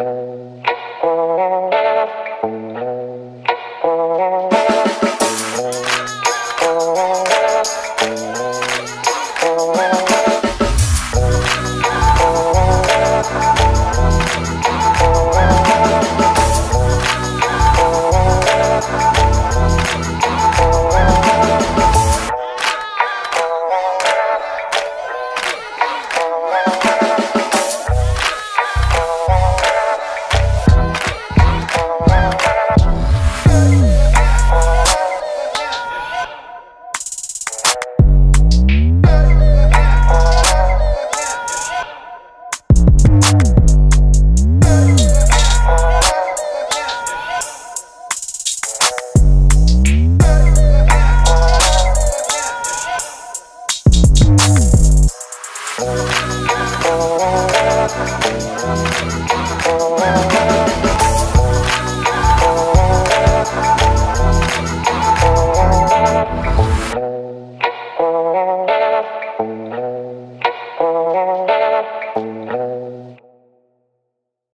Oh. Oh, oh, oh.